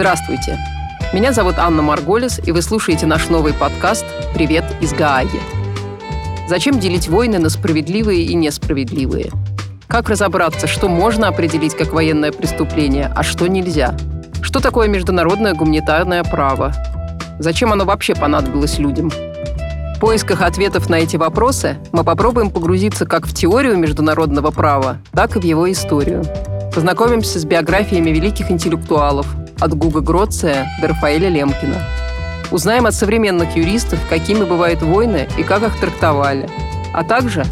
Здравствуйте. Меня зовут Анна Марголис, и вы слушаете наш новый подкаст «Привет из Гааги». Зачем делить войны на справедливые и несправедливые? Как разобраться, что можно определить как военное преступление, а что нельзя? Что такое международное гуманитарное право? Зачем оно вообще понадобилось людям? В поисках ответов на эти вопросы мы попробуем погрузиться как в теорию международного права, так и в его историю. Познакомимся с биографиями великих интеллектуалов, от Гуга Гроция до Рафаэля Лемкина. Узнаем от современных юристов, какими бывают войны и как их трактовали. А также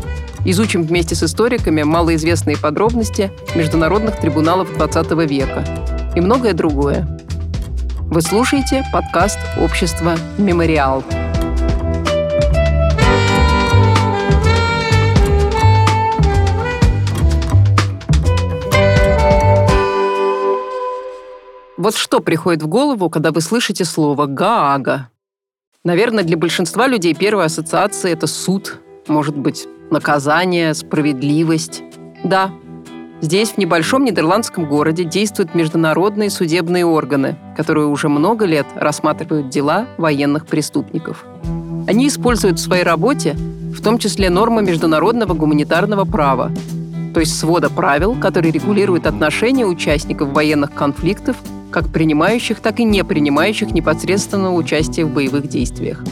изучим вместе с историками малоизвестные подробности международных трибуналов XX века и многое другое. Вы слушаете подкаст общества «Мемориал». Вот что приходит в голову, когда вы слышите слово «Гаага»? Наверное, для большинства людей первая ассоциация – это суд, может быть, наказание, справедливость. Да, здесь, в небольшом нидерландском городе, действуют международные судебные органы, которые уже много лет рассматривают дела военных преступников. Они используют в своей работе в том числе нормы международного гуманитарного права, то есть свода правил, которые регулируют отношения участников военных конфликтов как принимающих, так и не принимающих непосредственного участия в боевых действиях.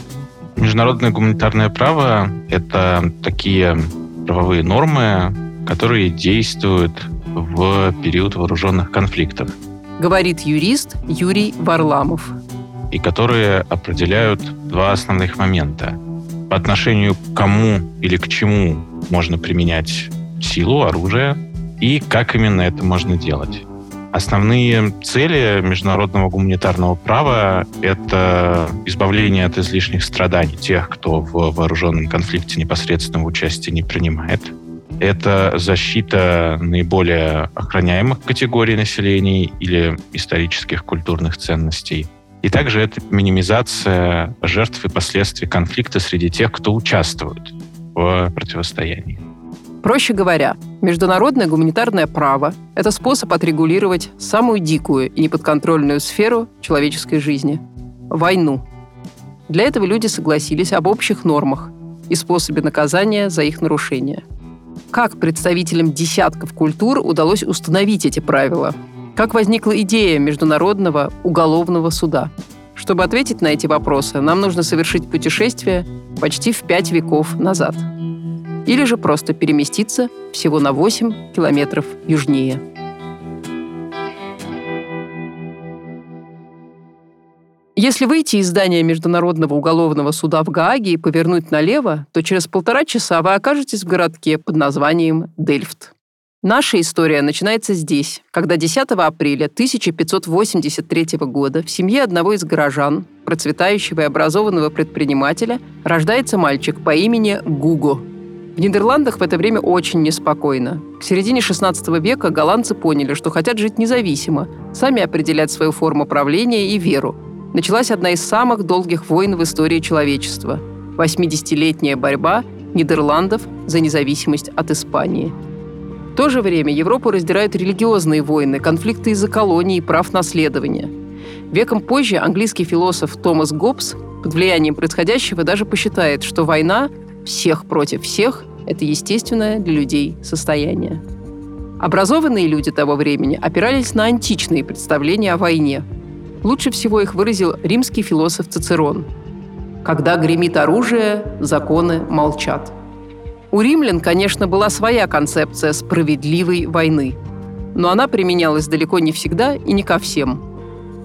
Международное гуманитарное право — это такие правовые нормы, которые действуют в период вооруженных конфликтов. Говорит юрист Юрий Варламов. И которые определяют два основных момента. По отношению к кому или к чему можно применять силу, оружие, и как именно это можно делать. Основные цели международного гуманитарного права — это избавление от излишних страданий тех, кто в вооруженном конфликте непосредственного участия не принимает. Это защита наиболее охраняемых категорий населения или исторических культурных ценностей. И также это минимизация жертв и последствий конфликта среди тех, кто участвует в противостоянии. Проще говоря, международное гуманитарное право – это способ отрегулировать самую дикую и неподконтрольную сферу человеческой жизни – войну. Для этого люди согласились об общих нормах и способе наказания за их нарушение. Как представителям десятков культур удалось установить эти правила? Как возникла идея Международного уголовного суда? Чтобы ответить на эти вопросы, нам нужно совершить путешествие почти в пять веков назад – или же просто переместиться всего на 8 километров южнее. Если выйти из здания Международного уголовного суда в Гааге и повернуть налево, то через полтора часа вы окажетесь в городке под названием Дельфт. Наша история начинается здесь, когда 10 апреля 1583 года в семье одного из горожан, процветающего и образованного предпринимателя, рождается мальчик по имени Гуго – в Нидерландах в это время очень неспокойно. К середине 16 века голландцы поняли, что хотят жить независимо, сами определять свою форму правления и веру. Началась одна из самых долгих войн в истории человечества – 80-летняя борьба Нидерландов за независимость от Испании. В то же время Европу раздирают религиозные войны, конфликты из-за колоний и прав наследования. Веком позже английский философ Томас Гоббс под влиянием происходящего даже посчитает, что война всех против всех – это естественное для людей состояние. Образованные люди того времени опирались на античные представления о войне. Лучше всего их выразил римский философ Цицерон. «Когда гремит оружие, законы молчат». У римлян, конечно, была своя концепция справедливой войны, но она применялась далеко не всегда и не ко всем.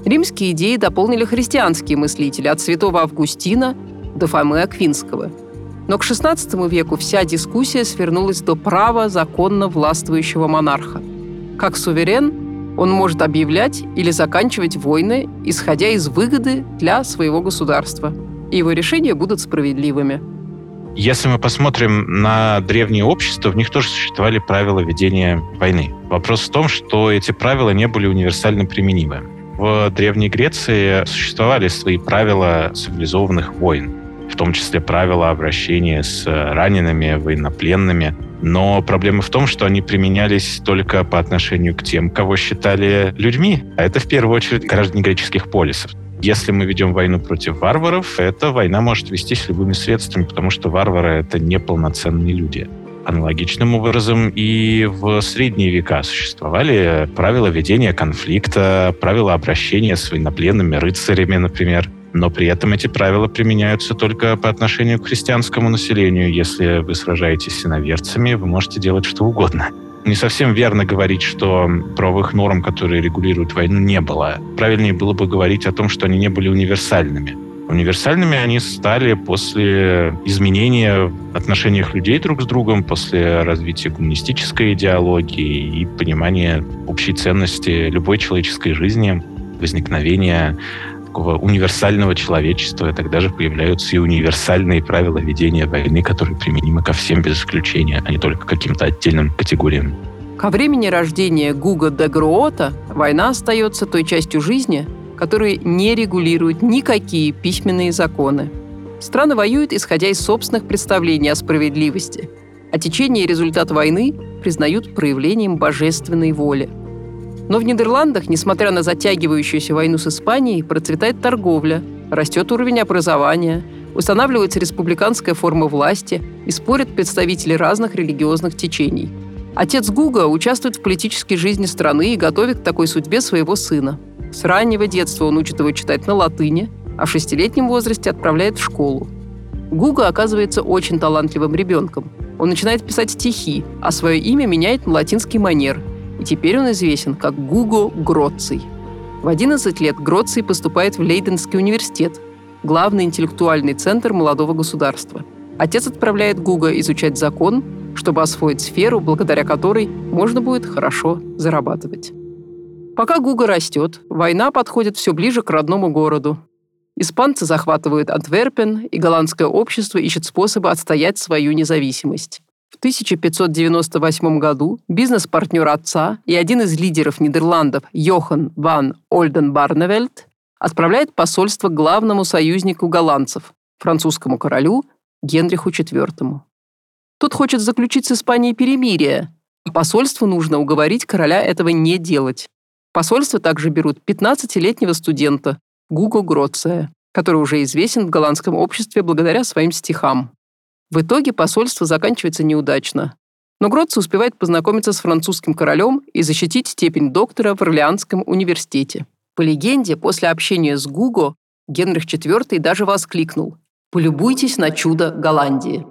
Римские идеи дополнили христианские мыслители от святого Августина до Фомы Аквинского – но к XVI веку вся дискуссия свернулась до права законно властвующего монарха. Как суверен, он может объявлять или заканчивать войны, исходя из выгоды для своего государства. И его решения будут справедливыми. Если мы посмотрим на древние общества, в них тоже существовали правила ведения войны. Вопрос в том, что эти правила не были универсально применимы. В Древней Греции существовали свои правила цивилизованных войн. В том числе правила обращения с ранеными, военнопленными. Но проблема в том, что они применялись только по отношению к тем, кого считали людьми. А это в первую очередь граждане греческих полисов. Если мы ведем войну против варваров, эта война может вестись любыми средствами, потому что варвары — это неполноценные люди. Аналогичным образом и в средние века существовали правила ведения конфликта, правила обращения с военнопленными рыцарями, например. Но при этом эти правила применяются только по отношению к христианскому населению. Если вы сражаетесь с иноверцами, вы можете делать что угодно. Не совсем верно говорить, что правовых норм, которые регулируют войну, не было. Правильнее было бы говорить о том, что они не были универсальными. Универсальными они стали после изменения в отношениях людей друг с другом, после развития гуманистической идеологии и понимания общей ценности любой человеческой жизни, возникновения такого универсального человечества, и тогда же появляются и универсальные правила ведения войны, которые применимы ко всем без исключения, а не только к каким-то отдельным категориям. Ко времени рождения Гуга де Груота война остается той частью жизни, которые не регулируют никакие письменные законы. Страны воюют, исходя из собственных представлений о справедливости, а течение и результат войны признают проявлением божественной воли. Но в Нидерландах, несмотря на затягивающуюся войну с Испанией, процветает торговля, растет уровень образования, устанавливается республиканская форма власти и спорят представители разных религиозных течений. Отец Гуга участвует в политической жизни страны и готовит к такой судьбе своего сына – с раннего детства он учит его читать на латыни, а в шестилетнем возрасте отправляет в школу. Гуга оказывается очень талантливым ребенком. Он начинает писать стихи, а свое имя меняет на латинский манер. И теперь он известен как Гуго Гроций. В 11 лет Гроций поступает в Лейденский университет, главный интеллектуальный центр молодого государства. Отец отправляет Гуга изучать закон, чтобы освоить сферу, благодаря которой можно будет хорошо зарабатывать. Пока Гуга растет, война подходит все ближе к родному городу. Испанцы захватывают Антверпен, и голландское общество ищет способы отстоять свою независимость. В 1598 году бизнес-партнер отца и один из лидеров Нидерландов Йохан ван Ольден-Барневельд отправляет посольство главному союзнику голландцев, французскому королю Генриху IV. Тот хочет заключить с Испанией перемирие, а посольству нужно уговорить короля этого не делать. Посольство также берут 15-летнего студента Гуго Гроция, который уже известен в голландском обществе благодаря своим стихам. В итоге посольство заканчивается неудачно. Но Гроци успевает познакомиться с французским королем и защитить степень доктора в Орлеанском университете. По легенде, после общения с Гуго Генрих IV даже воскликнул «Полюбуйтесь на чудо Голландии».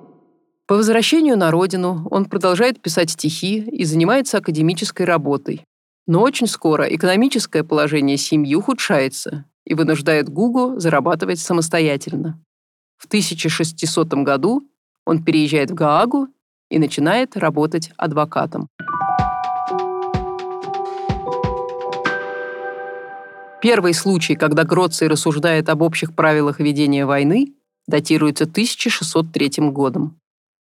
По возвращению на родину он продолжает писать стихи и занимается академической работой. Но очень скоро экономическое положение семьи ухудшается и вынуждает Гугу зарабатывать самостоятельно. В 1600 году он переезжает в Гаагу и начинает работать адвокатом. Первый случай, когда Гроций рассуждает об общих правилах ведения войны, датируется 1603 годом.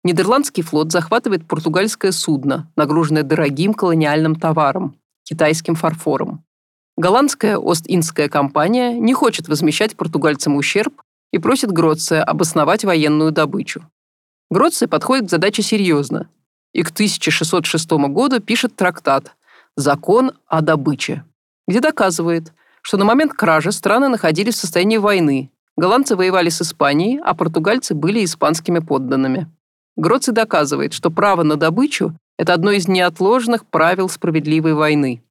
Нидерландский флот захватывает португальское судно, нагруженное дорогим колониальным товаром, китайским фарфором. Голландская Ост-Индская компания не хочет возмещать португальцам ущерб и просит Гроция обосновать военную добычу. Гроция подходит к задаче серьезно и к 1606 году пишет трактат «Закон о добыче», где доказывает, что на момент кражи страны находились в состоянии войны. Голландцы воевали с Испанией, а португальцы были испанскими подданными. Гроций доказывает, что право на добычу это одно из неотложных правил справедливой войны.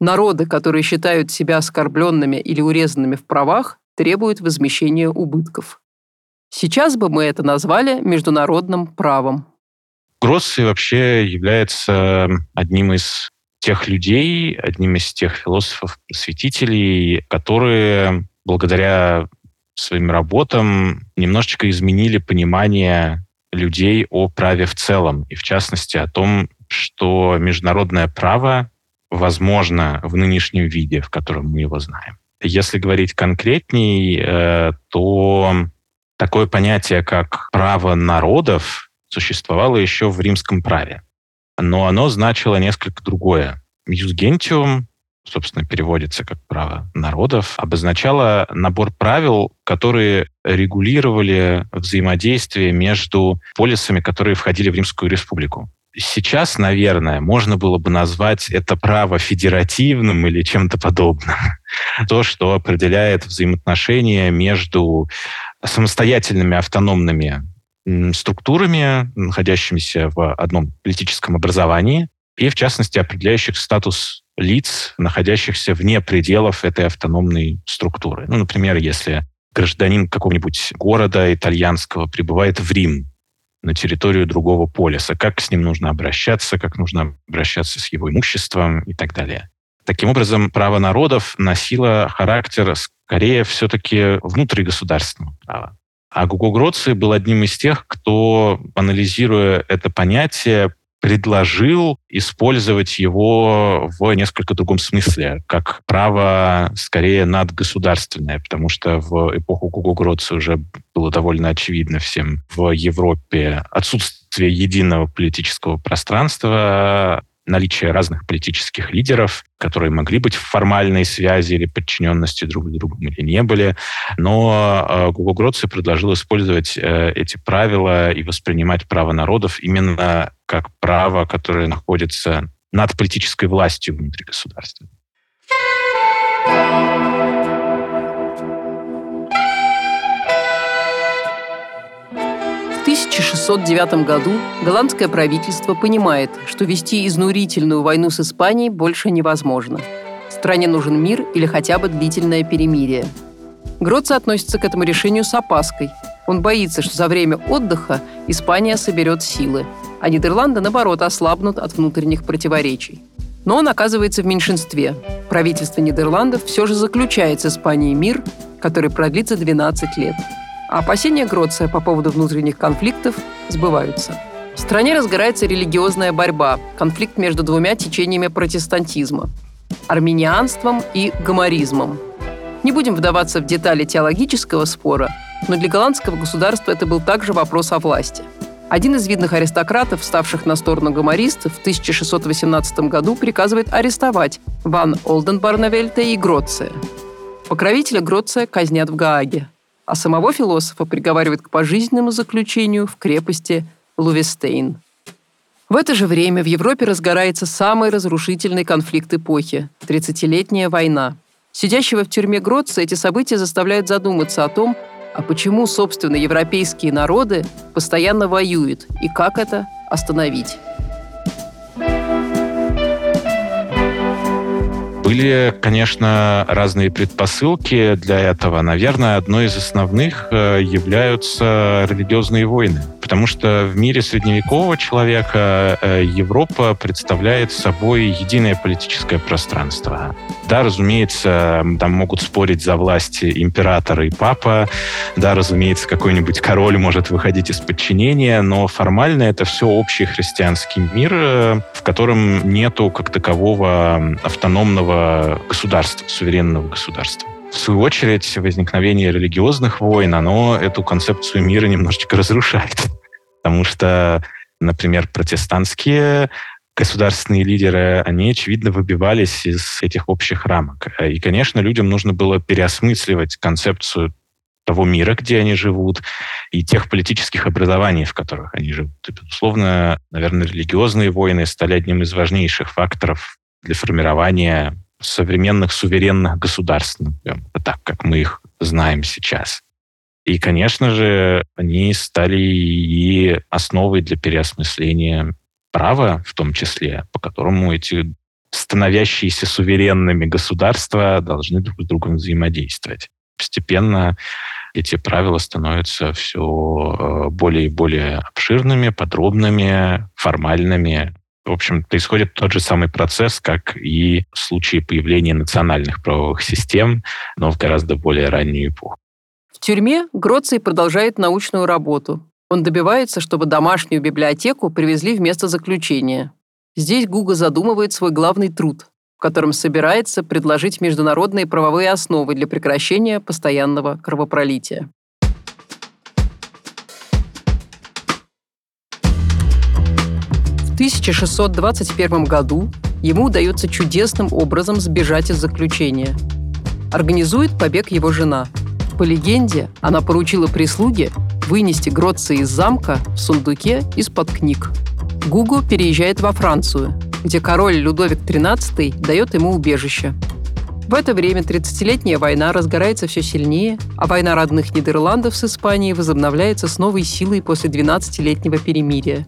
Народы, которые считают себя оскорбленными или урезанными в правах, требуют возмещения убытков. Сейчас бы мы это назвали международным правом. Гросси вообще является одним из тех людей, одним из тех философов-просветителей, которые благодаря своим работам немножечко изменили понимание людей о праве в целом, и в частности о том, что международное право возможно в нынешнем виде, в котором мы его знаем. Если говорить конкретней, э, то такое понятие, как право народов, существовало еще в римском праве. Но оно значило несколько другое. Юс гентиум собственно, переводится как право народов, обозначало набор правил, которые регулировали взаимодействие между полисами, которые входили в Римскую республику. Сейчас, наверное, можно было бы назвать это право федеративным или чем-то подобным. То, что определяет взаимоотношения между самостоятельными автономными структурами, находящимися в одном политическом образовании, и, в частности, определяющих статус лиц, находящихся вне пределов этой автономной структуры. Ну, например, если гражданин какого-нибудь города итальянского прибывает в Рим, на территорию другого полиса, как с ним нужно обращаться, как нужно обращаться с его имуществом и так далее. Таким образом, право народов носило характер скорее все-таки внутригосударственного права. А Гуго Гроци был одним из тех, кто, анализируя это понятие, предложил использовать его в несколько другом смысле, как право скорее надгосударственное, потому что в эпоху Гугогродца уже было довольно очевидно всем в Европе отсутствие единого политического пространства, наличие разных политических лидеров, которые могли быть в формальной связи или подчиненности друг другу или не были. Но э, Гуго Гроци предложил использовать э, эти правила и воспринимать право народов именно как право, которое находится над политической властью внутри государства. 1609 году голландское правительство понимает, что вести изнурительную войну с Испанией больше невозможно. Стране нужен мир или хотя бы длительное перемирие. Гроца относится к этому решению с опаской. Он боится, что за время отдыха Испания соберет силы, а Нидерланды, наоборот, ослабнут от внутренних противоречий. Но он оказывается в меньшинстве. Правительство Нидерландов все же заключает с Испанией мир, который продлится 12 лет – а опасения Гроция по поводу внутренних конфликтов сбываются. В стране разгорается религиозная борьба, конфликт между двумя течениями протестантизма – армянианством и гоморизмом. Не будем вдаваться в детали теологического спора, но для голландского государства это был также вопрос о власти. Один из видных аристократов, ставших на сторону гомористов, в 1618 году приказывает арестовать Ван Олденбарневельта и Гроция. Покровителя Гроция казнят в Гааге – а самого философа приговаривают к пожизненному заключению в крепости Лувестейн. В это же время в Европе разгорается самый разрушительный конфликт эпохи – 30-летняя война. Сидящего в тюрьме Гротца эти события заставляют задуматься о том, а почему, собственно, европейские народы постоянно воюют и как это остановить. Были, конечно, разные предпосылки для этого. Наверное, одной из основных э, являются религиозные войны. Потому что в мире средневекового человека э, Европа представляет собой единое политическое пространство. Да, разумеется, там могут спорить за власть император и папа. Да, разумеется, какой-нибудь король может выходить из подчинения, но формально это все общий христианский мир, э, в котором нету как такового автономного государства, суверенного государства. В свою очередь, возникновение религиозных войн, оно эту концепцию мира немножечко разрушает. Потому что, например, протестантские государственные лидеры, они, очевидно, выбивались из этих общих рамок. И, конечно, людям нужно было переосмысливать концепцию того мира, где они живут, и тех политических образований, в которых они живут. И, безусловно, наверное, религиозные войны стали одним из важнейших факторов для формирования современных суверенных государств, так как мы их знаем сейчас. И, конечно же, они стали и основой для переосмысления права, в том числе, по которому эти становящиеся суверенными государства должны друг с другом взаимодействовать. Постепенно эти правила становятся все э, более и более обширными, подробными, формальными. В общем, происходит тот же самый процесс, как и в случае появления национальных правовых систем, но в гораздо более раннюю эпоху. В тюрьме Гроций продолжает научную работу. Он добивается, чтобы домашнюю библиотеку привезли в место заключения. Здесь Гуга задумывает свой главный труд, в котором собирается предложить международные правовые основы для прекращения постоянного кровопролития. 1621 году ему удается чудесным образом сбежать из заключения. Организует побег его жена. По легенде, она поручила прислуге вынести Гроца из замка в сундуке из-под книг. Гуго переезжает во Францию, где король Людовик XIII дает ему убежище. В это время 30-летняя война разгорается все сильнее, а война родных Нидерландов с Испанией возобновляется с новой силой после 12-летнего перемирия.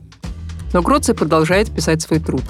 Но Гроций продолжает писать свой труд.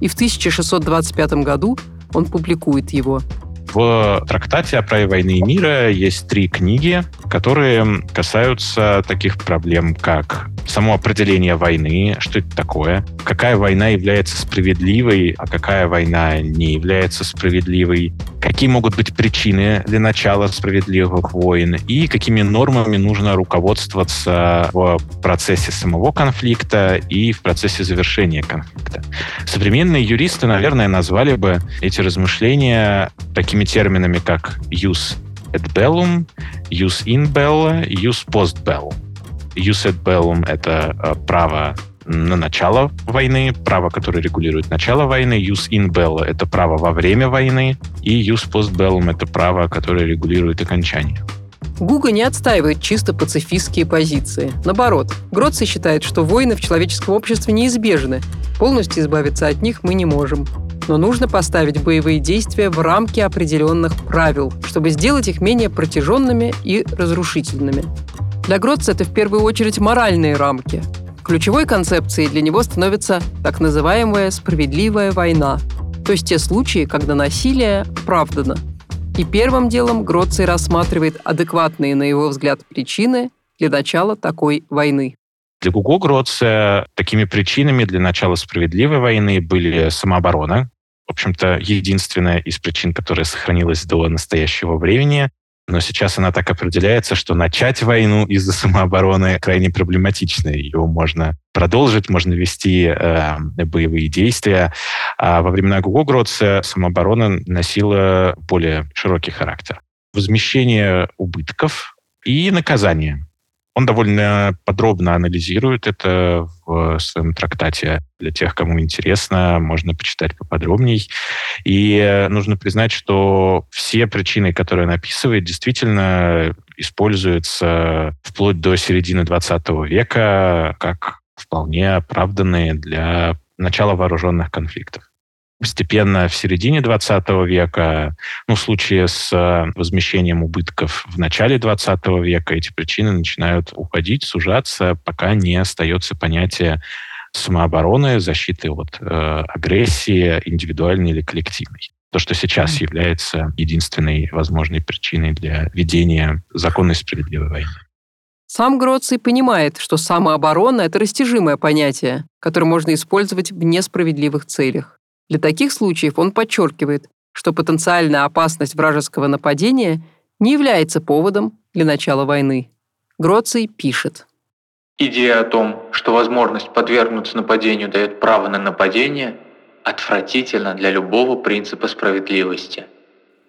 И в 1625 году он публикует его – в трактате о праве войны и мира есть три книги, которые касаются таких проблем, как само определение войны, что это такое, какая война является справедливой, а какая война не является справедливой, какие могут быть причины для начала справедливых войн и какими нормами нужно руководствоваться в процессе самого конфликта и в процессе завершения конфликта. Современные юристы, наверное, назвали бы эти размышления такими терминами, как «use et bellum», «use in bello», «use post bellum». «Use et bellum» — это э, право на начало войны, право, которое регулирует начало войны, Use in bello — это право во время войны, и Use post bellum — это право, которое регулирует окончание. Гуга не отстаивает чисто пацифистские позиции. Наоборот, Гроций считает, что войны в человеческом обществе неизбежны. Полностью избавиться от них мы не можем. Но нужно поставить боевые действия в рамки определенных правил, чтобы сделать их менее протяженными и разрушительными. Для Гроца это в первую очередь моральные рамки. Ключевой концепцией для него становится так называемая «справедливая война», то есть те случаи, когда насилие оправдано. И первым делом Гроций рассматривает адекватные, на его взгляд, причины для начала такой войны. Для Гуго Гроция такими причинами для начала справедливой войны были самооборона, в общем-то, единственная из причин, которая сохранилась до настоящего времени, но сейчас она так определяется, что начать войну из-за самообороны крайне проблематично. Ее можно продолжить, можно вести э, боевые действия. А во времена Гугогродца самооборона носила более широкий характер. Возмещение убытков и наказание. Он довольно подробно анализирует это в своем трактате. Для тех, кому интересно, можно почитать поподробней. И нужно признать, что все причины, которые он описывает, действительно используются вплоть до середины 20 века как вполне оправданные для начала вооруженных конфликтов. Постепенно в середине 20 века, ну, в случае с э, возмещением убытков в начале 20 века, эти причины начинают уходить, сужаться, пока не остается понятие самообороны, защиты от э, агрессии, индивидуальной или коллективной. То, что сейчас является единственной возможной причиной для ведения законной справедливой войны. Сам Гроций понимает, что самооборона – это растяжимое понятие, которое можно использовать в несправедливых целях. Для таких случаев он подчеркивает, что потенциальная опасность вражеского нападения не является поводом для начала войны. Гроций пишет. Идея о том, что возможность подвергнуться нападению дает право на нападение, отвратительна для любого принципа справедливости.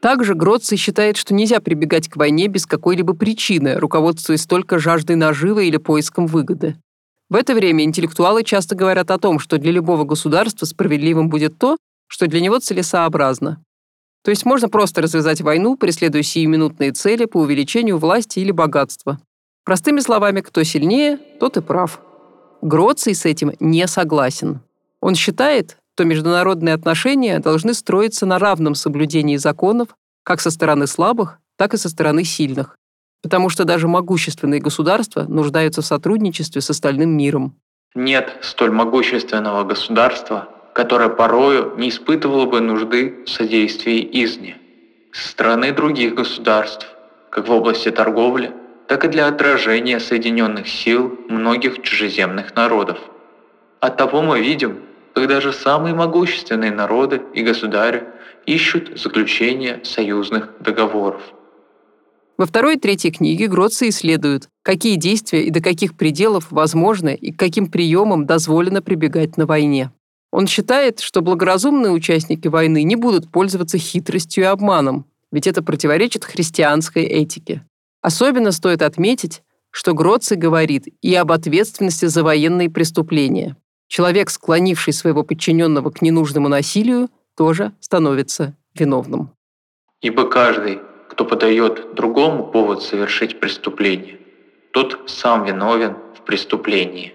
Также Гроций считает, что нельзя прибегать к войне без какой-либо причины, руководствуясь только жаждой наживы или поиском выгоды. В это время интеллектуалы часто говорят о том, что для любого государства справедливым будет то, что для него целесообразно. То есть можно просто развязать войну, преследуя сиюминутные цели по увеличению власти или богатства. Простыми словами, кто сильнее, тот и прав. Гроций с этим не согласен. Он считает, что международные отношения должны строиться на равном соблюдении законов как со стороны слабых, так и со стороны сильных потому что даже могущественные государства нуждаются в сотрудничестве с остальным миром. Нет столь могущественного государства, которое порою не испытывало бы нужды в содействии изни, со стороны других государств, как в области торговли, так и для отражения соединенных сил многих чужеземных народов. Оттого мы видим, как даже самые могущественные народы и государи ищут заключение союзных договоров. Во второй и третьей книге Гроций исследует, какие действия и до каких пределов возможны и к каким приемам дозволено прибегать на войне. Он считает, что благоразумные участники войны не будут пользоваться хитростью и обманом, ведь это противоречит христианской этике. Особенно стоит отметить, что Гроций говорит и об ответственности за военные преступления. Человек, склонивший своего подчиненного к ненужному насилию, тоже становится виновным. Ибо каждый, кто подает другому повод совершить преступление, тот сам виновен в преступлении.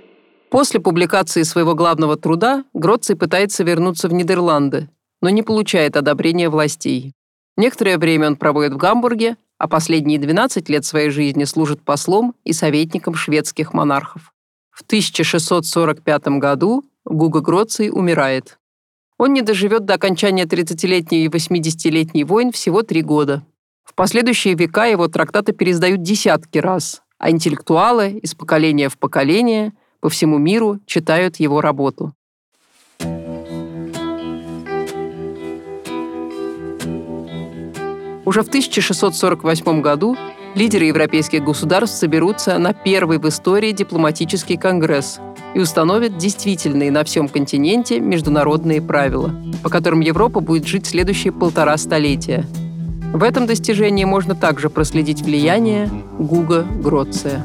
После публикации своего главного труда Гроций пытается вернуться в Нидерланды, но не получает одобрения властей. Некоторое время он проводит в Гамбурге, а последние 12 лет своей жизни служит послом и советником шведских монархов. В 1645 году Гуга Гроций умирает. Он не доживет до окончания 30-летней и 80-летней войн всего три года. В последующие века его трактаты пересдают десятки раз, а интеллектуалы из поколения в поколение – по всему миру читают его работу. Уже в 1648 году лидеры европейских государств соберутся на первый в истории дипломатический конгресс и установят действительные на всем континенте международные правила, по которым Европа будет жить следующие полтора столетия. В этом достижении можно также проследить влияние Гуга Гроция.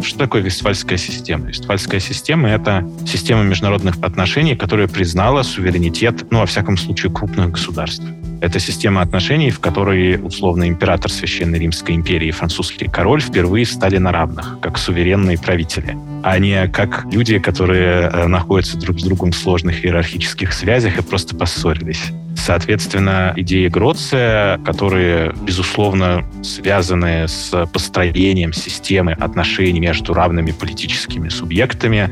Что такое Вестфальская система? Вестфальская система — это система международных отношений, которая признала суверенитет, ну, во всяком случае, крупных государств. Это система отношений, в которой, условно, император Священной Римской империи и французский король впервые стали на равных, как суверенные правители, а не как люди, которые э, находятся друг с другом в сложных иерархических связях и просто поссорились. Соответственно, идеи Гроция, которые, безусловно, связаны с построением системы отношений между равными политическими субъектами,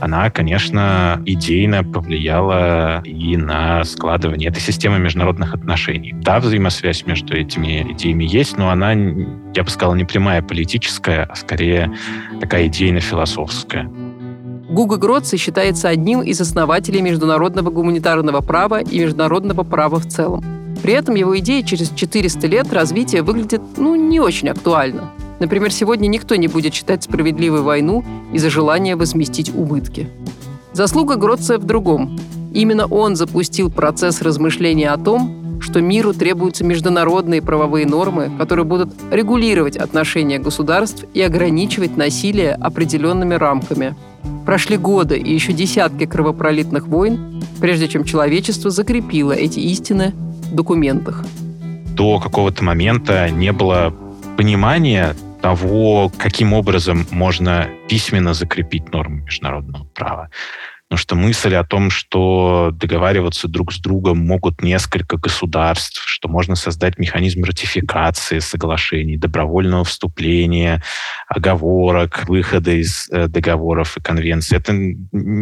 она, конечно, идейно повлияла и на складывание этой системы международных отношений. Да, взаимосвязь между этими идеями есть, но она, я бы сказал, не прямая политическая, а скорее такая идейно-философская. Гуга Гроци считается одним из основателей международного гуманитарного права и международного права в целом. При этом его идея через 400 лет развития выглядит, ну, не очень актуально. Например, сегодня никто не будет считать справедливой войну из-за желания возместить убытки. Заслуга Гроция в другом. Именно он запустил процесс размышления о том, что миру требуются международные правовые нормы, которые будут регулировать отношения государств и ограничивать насилие определенными рамками – Прошли годы и еще десятки кровопролитных войн, прежде чем человечество закрепило эти истины в документах. До какого-то момента не было понимания того, каким образом можно письменно закрепить нормы международного права. Потому что мысль о том, что договариваться друг с другом могут несколько государств, что можно создать механизм ратификации соглашений, добровольного вступления, оговорок, выхода из э, договоров и конвенций, это,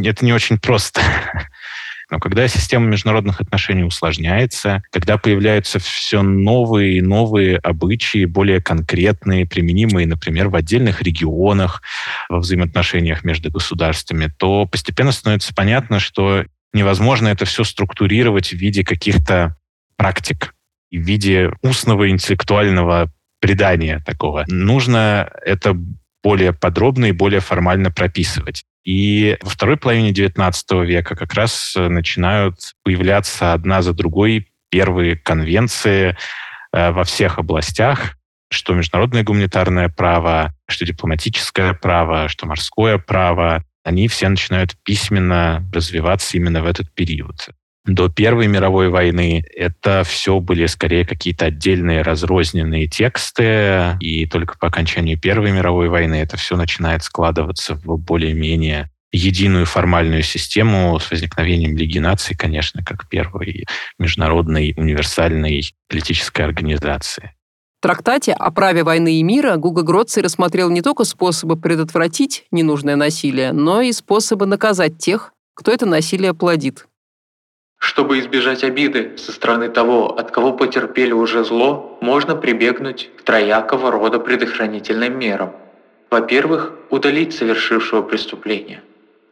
это не очень просто. Но когда система международных отношений усложняется, когда появляются все новые и новые обычаи, более конкретные, применимые, например, в отдельных регионах, во взаимоотношениях между государствами, то постепенно становится понятно, что невозможно это все структурировать в виде каких-то практик, в виде устного интеллектуального предания такого. Нужно это более подробно и более формально прописывать. И во второй половине XIX века как раз э, начинают появляться одна за другой первые конвенции э, во всех областях, что международное гуманитарное право, что дипломатическое право, что морское право, они все начинают письменно развиваться именно в этот период до Первой мировой войны это все были скорее какие-то отдельные разрозненные тексты, и только по окончанию Первой мировой войны это все начинает складываться в более-менее единую формальную систему с возникновением Лиги наций, конечно, как первой международной универсальной политической организации. В трактате о праве войны и мира Гуга Гроций рассмотрел не только способы предотвратить ненужное насилие, но и способы наказать тех, кто это насилие плодит. Чтобы избежать обиды со стороны того, от кого потерпели уже зло, можно прибегнуть к троякого рода предохранительным мерам. Во-первых, удалить совершившего преступление.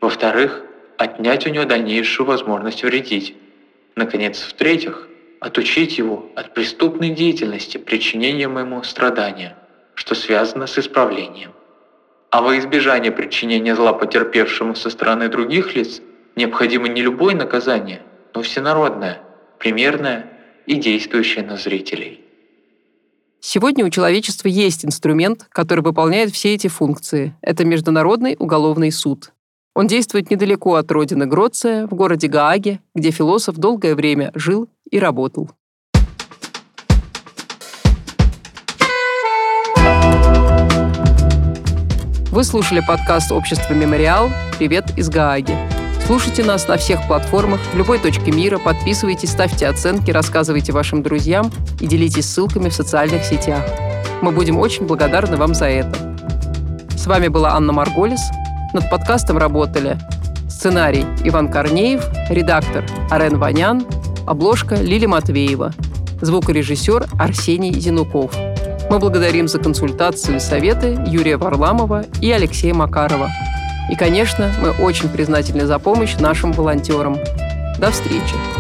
Во-вторых, отнять у него дальнейшую возможность вредить. Наконец, в-третьих, отучить его от преступной деятельности причинением ему страдания, что связано с исправлением. А во избежание причинения зла потерпевшему со стороны других лиц необходимо не любое наказание – но всенародное, примерное и действующее на зрителей. Сегодня у человечества есть инструмент, который выполняет все эти функции. Это Международный уголовный суд. Он действует недалеко от родины Гроция, в городе Гааге, где философ долгое время жил и работал. Вы слушали подкаст «Общество Мемориал». Привет из Гааги. Слушайте нас на всех платформах, в любой точке мира, подписывайтесь, ставьте оценки, рассказывайте вашим друзьям и делитесь ссылками в социальных сетях. Мы будем очень благодарны вам за это. С вами была Анна Марголис. Над подкастом работали сценарий Иван Корнеев, редактор Арен Ванян, обложка Лили Матвеева, звукорежиссер Арсений Зинуков. Мы благодарим за консультации и советы Юрия Варламова и Алексея Макарова. И, конечно, мы очень признательны за помощь нашим волонтерам. До встречи!